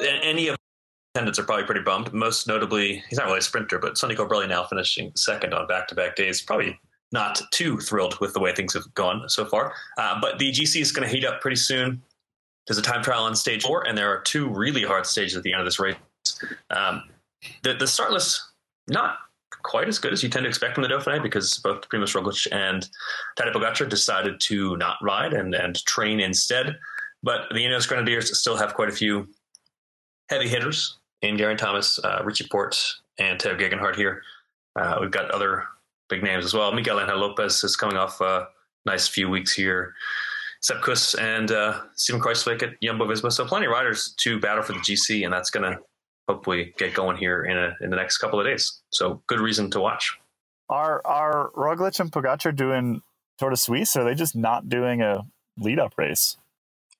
any of the attendants are probably pretty bummed. Most notably, he's not really a sprinter, but Sonny Colbrelli now finishing second on back-to-back days. Probably not too thrilled with the way things have gone so far. Uh, but the GC is going to heat up pretty soon. There's a time trial on stage four, and there are two really hard stages at the end of this race. Um, the the start list not quite as good as you tend to expect from the Dauphiné because both Primoz Roglic and Tadej Pogacar decided to not ride and, and train instead. But the Ineos Grenadiers still have quite a few heavy hitters in Geraint Thomas, uh, Richie Porte, and Tao Geoghegan Hart here. Uh, we've got other big names as well. Miguel Angel Lopez is coming off a nice few weeks here. Sepp Kuss and uh, Steven at Jumbo Visma. So plenty of riders to battle for the GC, and that's going to hopefully get going here in a, in the next couple of days. So good reason to watch. Are are Roglic and Pogacar doing Tour de Suisse? Or are they just not doing a lead up race?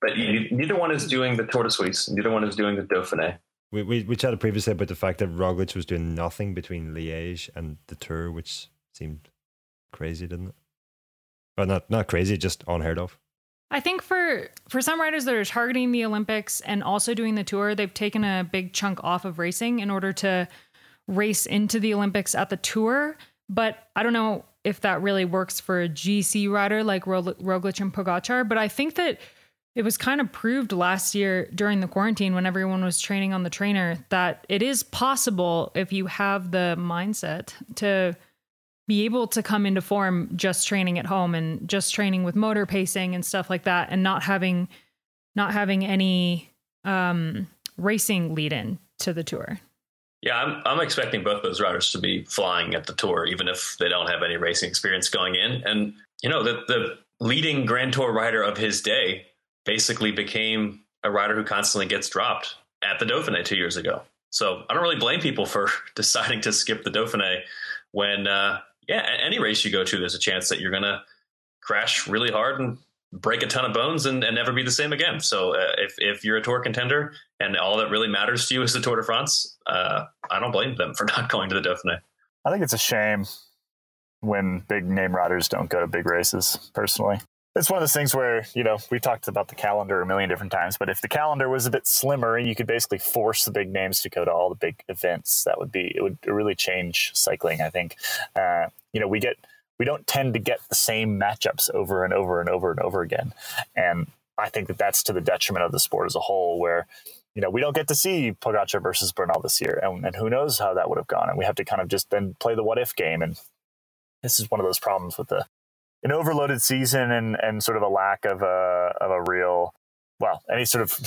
But you- neither one is doing the Tour de Suisse. Neither one is doing the Dauphiné. We, we, we chatted previously about the fact that Roglic was doing nothing between Liège and the Tour, which seemed crazy, didn't it? Well, not not crazy, just unheard of. I think for for some riders that are targeting the Olympics and also doing the tour, they've taken a big chunk off of racing in order to race into the Olympics at the tour. But I don't know if that really works for a GC rider like Roglic and Pogacar. But I think that it was kind of proved last year during the quarantine when everyone was training on the trainer that it is possible if you have the mindset to be able to come into form just training at home and just training with motor pacing and stuff like that and not having not having any um racing lead in to the tour. Yeah, I'm, I'm expecting both those riders to be flying at the tour, even if they don't have any racing experience going in. And, you know, the, the leading Grand Tour rider of his day basically became a rider who constantly gets dropped at the Dauphiné two years ago. So I don't really blame people for [laughs] deciding to skip the Dauphiné when, uh, yeah, any race you go to, there's a chance that you're going to crash really hard and break a ton of bones and, and never be the same again. So uh, if, if you're a tour contender and all that really matters to you is the Tour de France, uh, I don't blame them for [laughs] not going to the Dauphiné. I think it's a shame when big name riders don't go to big races, personally. It's one of those things where, you know, we talked about the calendar a million different times, but if the calendar was a bit slimmer and you could basically force the big names to go to all the big events, that would be, it would really change cycling, I think. Uh, you know, we get, we don't tend to get the same matchups over and over and over and over again. And I think that that's to the detriment of the sport as a whole, where, you know, we don't get to see Pogacar versus Bernal this year. And, and who knows how that would have gone. And we have to kind of just then play the what if game. And this is one of those problems with the, an overloaded season and, and sort of a lack of a, of a real, well, any sort of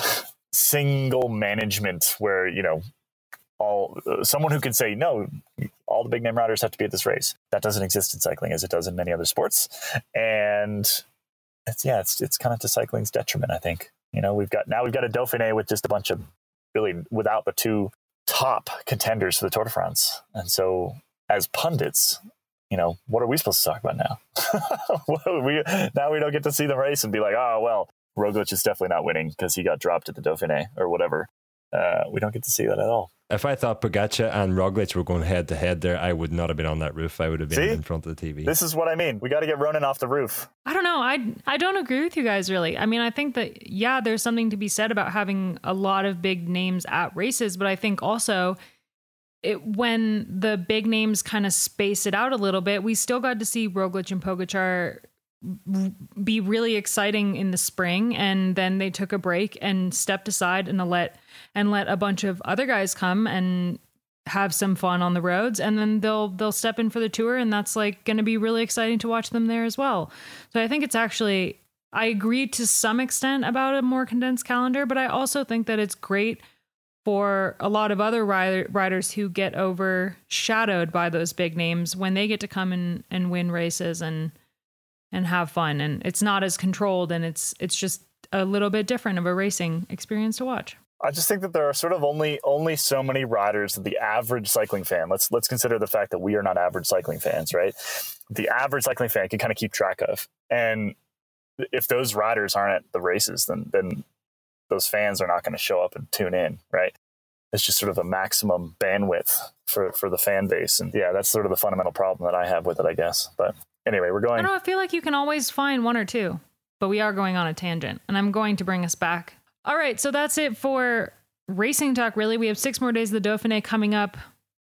[laughs] single management where, you know, all someone who can say no all the big name riders have to be at this race. That doesn't exist in cycling as it does in many other sports. And it's yeah it's it's kind of to cycling's detriment i think. You know we've got now we've got a dauphiné with just a bunch of really without the two top contenders for the tour de france. And so as pundits you know what are we supposed to talk about now [laughs] we now we don't get to see the race and be like oh well Roglic is definitely not winning because he got dropped at the dauphiné or whatever uh, we don't get to see that at all If I thought Pogacar and Roglic were going head to head there, I would not have been on that roof. I would have been See? in front of the TV. This is what I mean. We got to get Ronan off the roof. I don't know. I I don't agree with you guys really. I mean, I think that yeah, there's something to be said about having a lot of big names at races, but I think also it, when the big names kind of space it out a little bit, we still got to see Roglic and Pogacar be really exciting in the spring and then they took a break and stepped aside and let and let a bunch of other guys come and have some fun on the roads and then they'll they'll step in for the tour and that's like going to be really exciting to watch them there as well. So I think it's actually I agree to some extent about a more condensed calendar, but I also think that it's great for a lot of other rider, riders who get overshadowed by those big names when they get to come and, and win races and and have fun and it's not as controlled and it's it's just a little bit different of a racing experience to watch. I just think that there are sort of only only so many riders that the average cycling fan. Let's let's consider the fact that we are not average cycling fans, right? The average cycling fan can kind of keep track of, and if those riders aren't at the races, then then those fans are not going to show up and tune in, right? It's just sort of a maximum bandwidth for for the fan base, and yeah, that's sort of the fundamental problem that I have with it, I guess. But anyway, we're going. I don't know. I feel like you can always find one or two, but we are going on a tangent, and I'm going to bring us back. All right, so that's it for racing talk. Really, we have six more days of the Dauphiné coming up.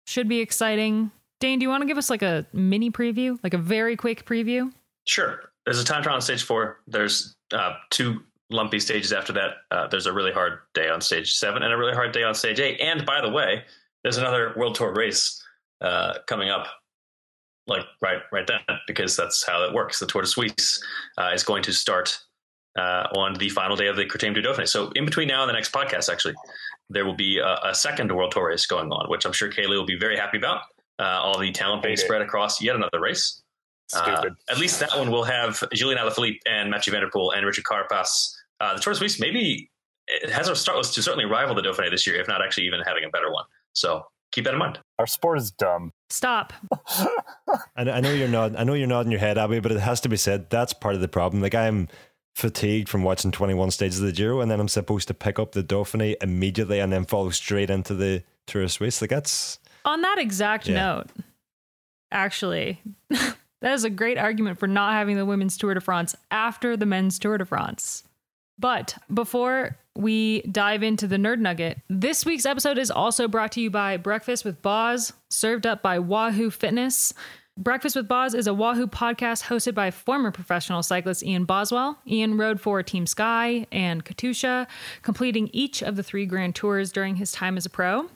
Should be exciting. Dane, do you want to give us like a mini preview, like a very quick preview? Sure. There's a time trial on stage four. There's uh, two lumpy stages after that. Uh, there's a really hard day on stage seven and a really hard day on stage eight. And by the way, there's another World Tour race uh, coming up like right right then because that's how it works. The Tour de Suisse uh, is going to start uh, on the final day of the Critérium du Dauphiné. So in between now and the next podcast, actually, there will be a, a second World Tour race going on, which I'm sure Caley will be very happy about. Uh, all the talent being spread across yet another race. Uh, at least that one will have Julian Alaphilippe and Mathieu van der Poel and Richard Carapaz. Uh, the Tour de Suisse maybe it has a start was to certainly rival the Dauphiné this year, if not actually even having a better one. So keep that in mind. Our sport is dumb. Stop. [laughs] I, I know you're not. I know you're nodding your head, Abby, but it has to be said that's part of the problem. Like I'm fatigued from watching 21 stages of the Giro, and then I'm supposed to pick up the Dauphiné immediately and then follow straight into the Tour de Suisse. Like that's on that exact yeah. note. Actually, [laughs] that is a great argument for not having the women's Tour de France after the men's Tour de France. But before we dive into the Nerd Nugget, this week's episode is also brought to you by Breakfast with Boz, served up by Wahoo Fitness. Breakfast with Boz is a Wahoo podcast hosted by former professional cyclist Ian Boswell. Ian rode for Team Sky and Katusha, completing each of the three grand tours during his time as a pro.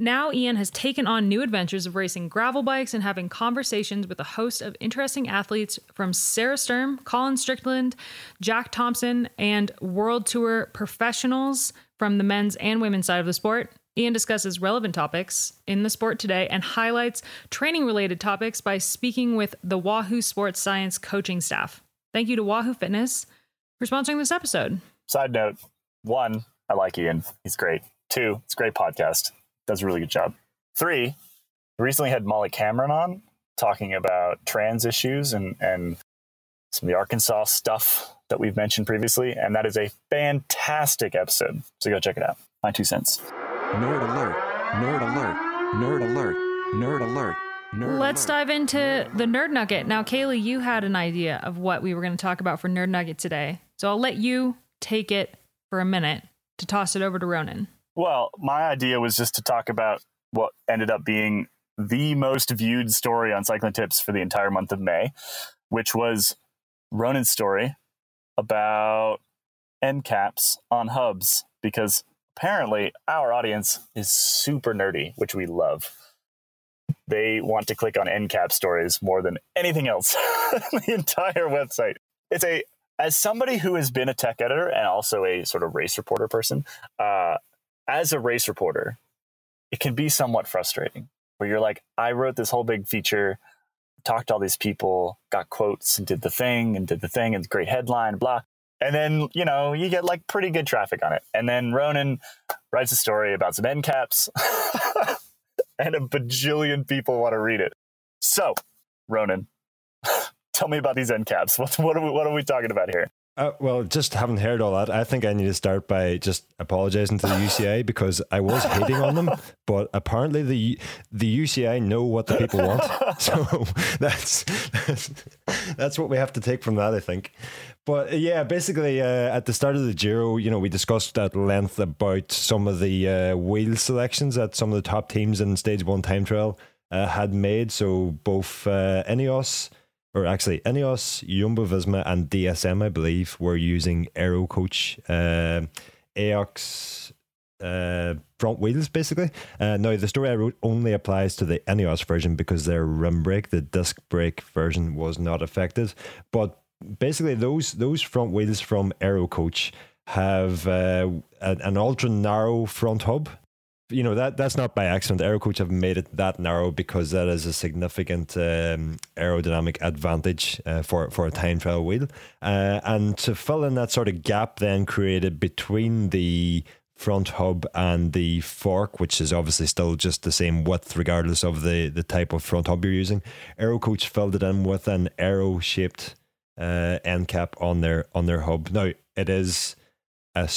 Now, Ian has taken on new adventures of racing gravel bikes and having conversations with a host of interesting athletes from Sarah Sturm, Colin Strickland, Jack Thompson, and World Tour professionals from the men's and women's side of the sport. Ian discusses relevant topics in the sport today and highlights training related topics by speaking with the Wahoo Sports Science coaching staff. Thank you to Wahoo Fitness for sponsoring this episode. Side note one, I like Ian. He's great. Two, it's a great podcast does a really good job. Three, recently had Molly Cameron on talking about trans issues and, and some of the Arkansas stuff that we've mentioned previously. And that is a fantastic episode. So go check it out. My two cents. Nerd alert, nerd alert, nerd alert, nerd alert. Nerd Let's alert. dive into the Nerd Nugget. Now, Caley, you had an idea of what we were going to talk about for Nerd Nugget today. So I'll let you take it for a minute to toss it over to Ronan. Well, my idea was just to talk about what ended up being the most viewed story on Cycling Tips for the entire month of May, which was Ronan's story about end caps on hubs, because apparently our audience is super nerdy, which we love. They want to click on end cap stories more than anything else [laughs] on the entire website. It's a as somebody who has been a tech editor and also a sort of race reporter person, uh, as a race reporter, it can be somewhat frustrating where you're like, I wrote this whole big feature, talked to all these people, got quotes and did the thing and did the thing and great headline, blah. And then, you know, you get like pretty good traffic on it. And then Ronan writes a story about some end caps [laughs] and a bajillion people want to read it. So, Ronan, [laughs] tell me about these end caps. What, what, are we, what are we talking about here? Uh, well, just haven't heard all that. I think I need to start by just apologizing to the UCI because I was hating on them, [laughs] but apparently the the UCI know what the people want, [laughs] so that's [laughs] that's, that's what we have to take from that. I think. But uh, yeah, basically, uh, at the start of the Giro, you know, we discussed at length about some of the uh, wheel selections that some of the top teams in Stage One time trial uh, had made. So both uh, Ineos or actually Ineos, Jumbo Visma, and DSM, I believe, were using Aero Coach uh, AOX uh, front wheels, basically. Uh, now, the story I wrote only applies to the Ineos version because their rim brake, the disc brake version, was not affected. But basically, those those front wheels from Aero Coach have uh, an, an ultra narrow front hub you know that that's not by accident. Aerocoach have made it that narrow because that is a significant um, aerodynamic advantage uh, for for a time trial wheel, uh, and to fill in that sort of gap then created between the front hub and the fork, which is obviously still just the same width regardless of the the type of front hub you're using. Aerocoach filled it in with an aero shaped uh, end cap on their on their hub. Now it is a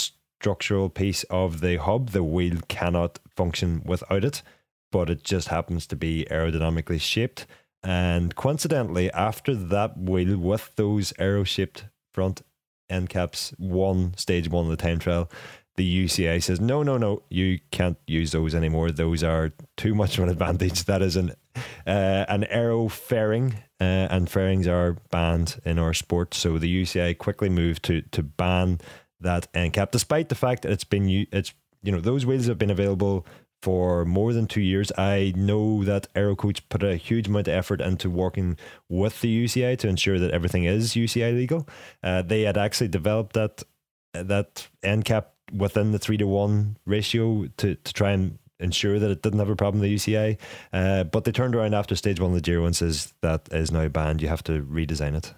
structural piece of the hub. The wheel cannot function without it, but it just happens to be aerodynamically shaped. And coincidentally, after that wheel with those aero shaped front end caps won stage one of the time trial, the UCI says, no, no, no, you can't use those anymore. Those are too much of an advantage. [laughs] That is an uh, an aero fairing, uh, and fairings are banned in our sport. So the UCI quickly moved to to ban that end cap, despite the fact that it's been it's you know those wheels have been available for more than two years. I know that Aero Coach put a huge amount of effort into working with the UCI to ensure that everything is UCI legal. Uh, they had actually developed that that end cap within the three to one ratio to to try and ensure that it didn't have a problem with the UCI. Uh, but they turned around after stage one of the Giro and says that is now banned. You have to redesign it.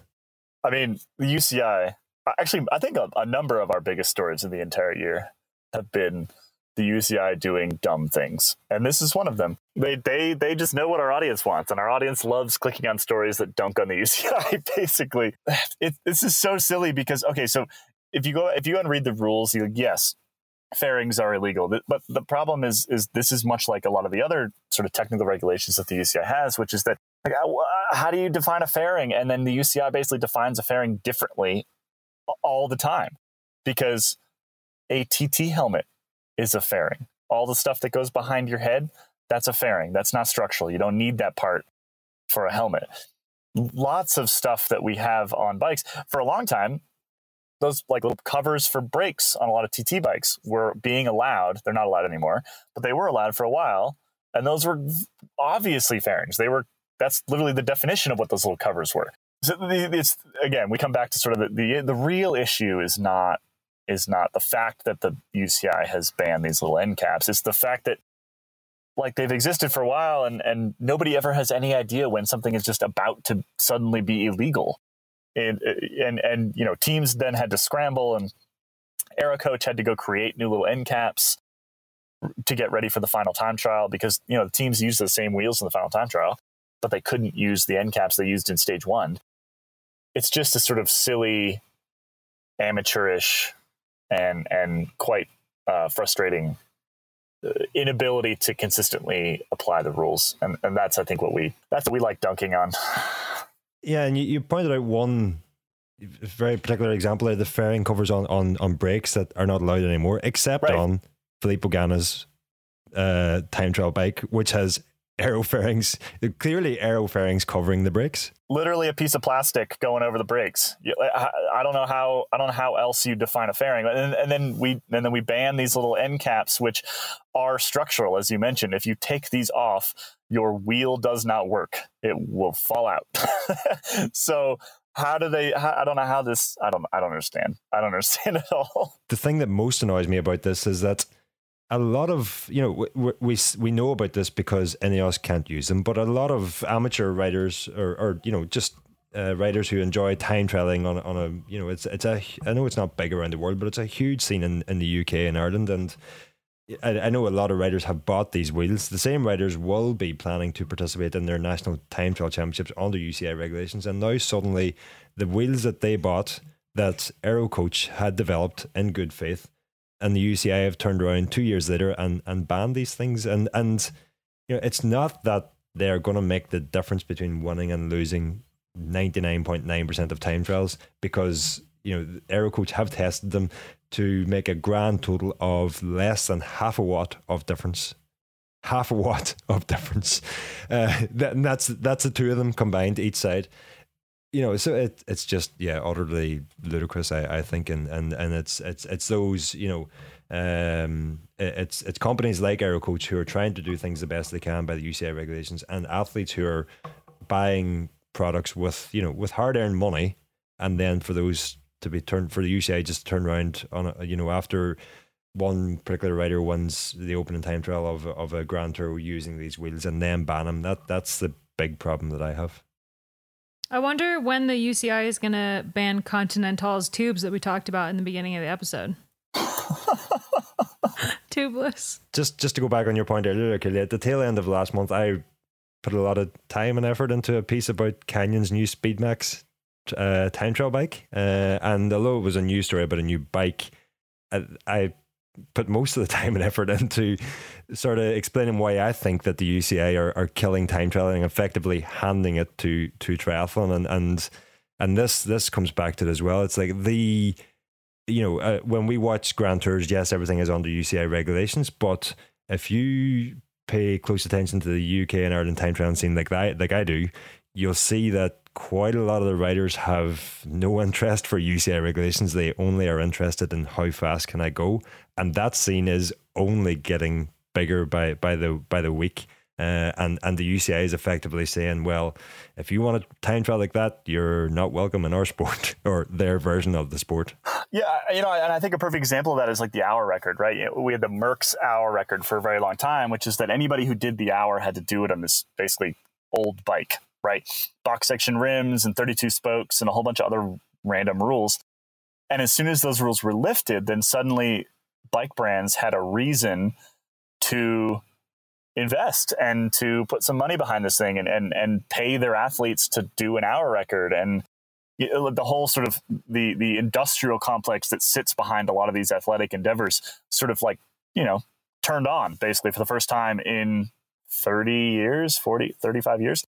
I mean, the UCI actually, I think a, a number of our biggest stories of the entire year have been the UCI doing dumb things, and this is one of them. They they they just know what our audience wants, and our audience loves clicking on stories that dunk on the [laughs] UCI. Basically, it, this is so silly because okay, so if you go if you go and read the rules, you yes, fairings are illegal, but the problem is is this is much like a lot of the other sort of technical regulations that the UCI has, which is that like, how do you define a fairing, and then the UCI basically defines a fairing differently all the time because a TT helmet is a fairing. All the stuff that goes behind your head, that's a fairing. That's not structural. You don't need that part for a helmet. Lots of stuff that we have on bikes for a long time. Those like little covers for brakes on a lot of TT bikes were being allowed. They're not allowed anymore, but they were allowed for a while. And those were obviously fairings. They were that's literally the definition of what those little covers were so it's again we come back to sort of the, the the real issue is not is not the fact that the UCI has banned these little end caps. It's the fact that like they've existed for a while and and nobody ever has any idea when something is just about to suddenly be illegal. And and and you know teams then had to scramble and Aero Coach had to go create new little end caps to get ready for the final time trial because you know the teams use the same wheels in the final time trial, but they couldn't use the end caps they used in stage one it's just a sort of silly, amateurish, and and quite uh, frustrating uh, inability to consistently apply the rules, and and that's I think what we that's what we like dunking on. [sighs] Yeah, and you, you pointed out one very particular example of the fairing covers on on on brakes that are not allowed anymore, except right. on Filippo Ganna's uh, time trial bike, which has aero fairings, clearly aero fairings covering the brakes. Literally a piece of plastic going over the brakes. I don't know how I don't know how else you define a fairing. And, and then we and then we ban these little end caps, which are structural, as you mentioned. If you take these off, your wheel does not work; it will fall out. [laughs] so how do they how, i don't know how this i don't i don't understand i don't [laughs] understand at all the thing that most annoys me about this is that a lot of you know we, we we know about this because Ineos can't use them, but a lot of amateur riders or or you know just uh, riders who enjoy time trialing on on a you know it's it's a I know it's not big around the world, but it's a huge scene in in the UK and Ireland and. I, I know a lot of riders have bought these wheels. The same riders will be planning to participate in their national time trial championships under UCI regulations, and now suddenly the wheels that they bought that Aero Coach had developed in good faith, and the UCI have turned around two years later and and banned these things. And and you know, it's not that they're going to make the difference between winning and losing 99.9% of time trials because you know Aero Coach have tested them to make a grand total of less than half a watt of difference. Half a watt of difference. Uh, that, that's that's the two of them combined each side you know, so it it's just yeah, utterly ludicrous. I, I think, and and and it's it's it's those you know, um, it's it's companies like Aerocoach who are trying to do things the best they can by the UCI regulations, and athletes who are buying products with you know with hard earned money, and then for those to be turned for the UCI just to turn around on a, you know after one particular rider wins the opening time trial of of a Grand Tour using these wheels and then ban them. That that's the big problem that I have. I wonder when the UCI is going to ban Continental's tubes that we talked about in the beginning of the episode. [laughs] Tubeless. Just just to go back on your point earlier, Kelly, at the tail end of last month, I put a lot of time and effort into a piece about Canyon's new Speedmax uh, time trial bike. Uh, and although it was a news story about a new bike, I, I put most of the [laughs] time and effort into sort of explaining why I think that the UCI are, are killing time trialing, effectively handing it to to triathlon, and and and this this comes back to it as well. It's like the you know uh, when we watch Grand Tours, yes, everything is under UCI regulations, but if you pay close attention to the UK and Ireland time trialing scene like that, like I do, you'll see that quite a lot of the riders have no [laughs] interest for UCI regulations. They only are interested in how fast can I go, and that scene is only getting bigger by by the by the week. Uh, and and the UCI is effectively saying, well, if you want a time trial like that, you're not welcome in our sport [laughs] or their version of the sport. Yeah, you know, and I think a perfect example of that is like the hour record, right? We had the Merckx hour record for a very long time, which is that anybody who did the hour had to do it on this basically old bike, right? Box section rims and 32 spokes and a whole bunch of other random rules. And as soon as those rules were lifted, then suddenly bike brands had a reason to invest and to put some money behind this thing and, and, and pay their athletes to do an hour record and uh, the whole sort of the the industrial complex that sits behind a lot of these athletic endeavors sort of like you know turned on basically for the first time in 30 years 40 35 years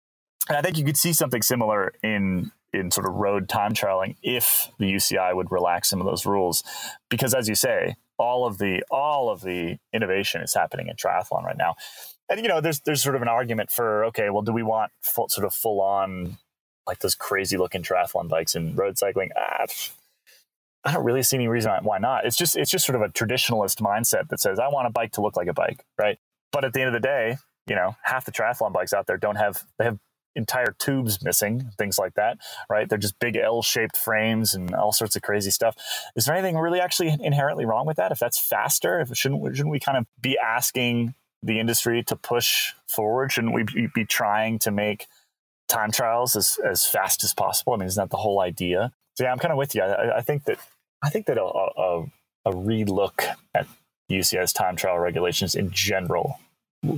and i think you could see something similar in in sort of road time trialing if the uci would relax some of those rules. Because as you say all of the all of the innovation is happening in triathlon right now. And you know there's there's sort of an argument for okay well do we want full, sort of full on like those crazy looking triathlon bikes and road cycling? Ah, i don't really see any reason why not. It's just it's just sort of a traditionalist mindset that says i want a bike to look like a bike right? But at the end of the day you know half the triathlon bikes out there don't have they have entire tubes missing, things like that, right? They're just big L shaped frames and all sorts of crazy stuff. Is there anything really actually inherently wrong with that? If that's faster, if shouldn't shouldn't we kind of be asking the industry to push forward? Shouldn't we be trying to make time trials as, as fast as possible? I mean, isn't that the whole idea? So yeah, I'm kind of with you. I, I think that I think that a, a, a relook at UCI's time trial regulations in general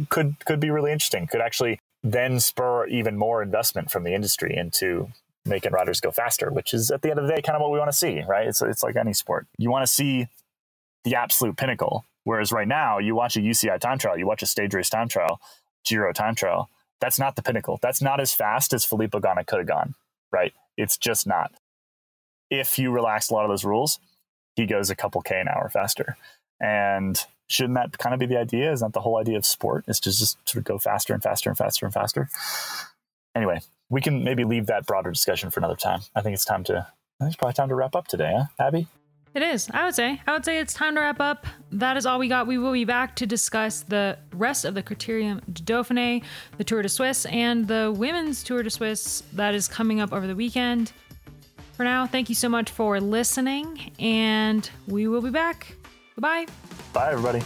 could could be really interesting. Could actually then spur even more investment from the industry into making riders go faster, which is at the end of the day kind of what we want to see, right? It's it's like any sport. You want to see the absolute pinnacle. Whereas right now, you watch a UCI time trial, you watch a stage race time trial, Giro time trial. That's not the pinnacle. That's not as fast as Filippo Ganna could have gone, right? It's just not. If you relax a lot of those rules, he goes a couple K an hour faster. And shouldn't that kind of be the idea? Isn't that the whole idea of sport? Is to just sort of go faster and faster and faster and faster. Anyway, we can maybe leave that broader discussion for another time. I think it's time to. I think it's probably time to wrap up today, huh, Abby? It is. I would say. I would say it's time to wrap up. That is all we got. We will be back to discuss the rest of the Criterium du Dauphiné, the Tour de Suisse, and the Women's Tour de Suisse that is coming up over the weekend. For now, thank you so much for listening, and we will be back. Goodbye. Bye, everybody.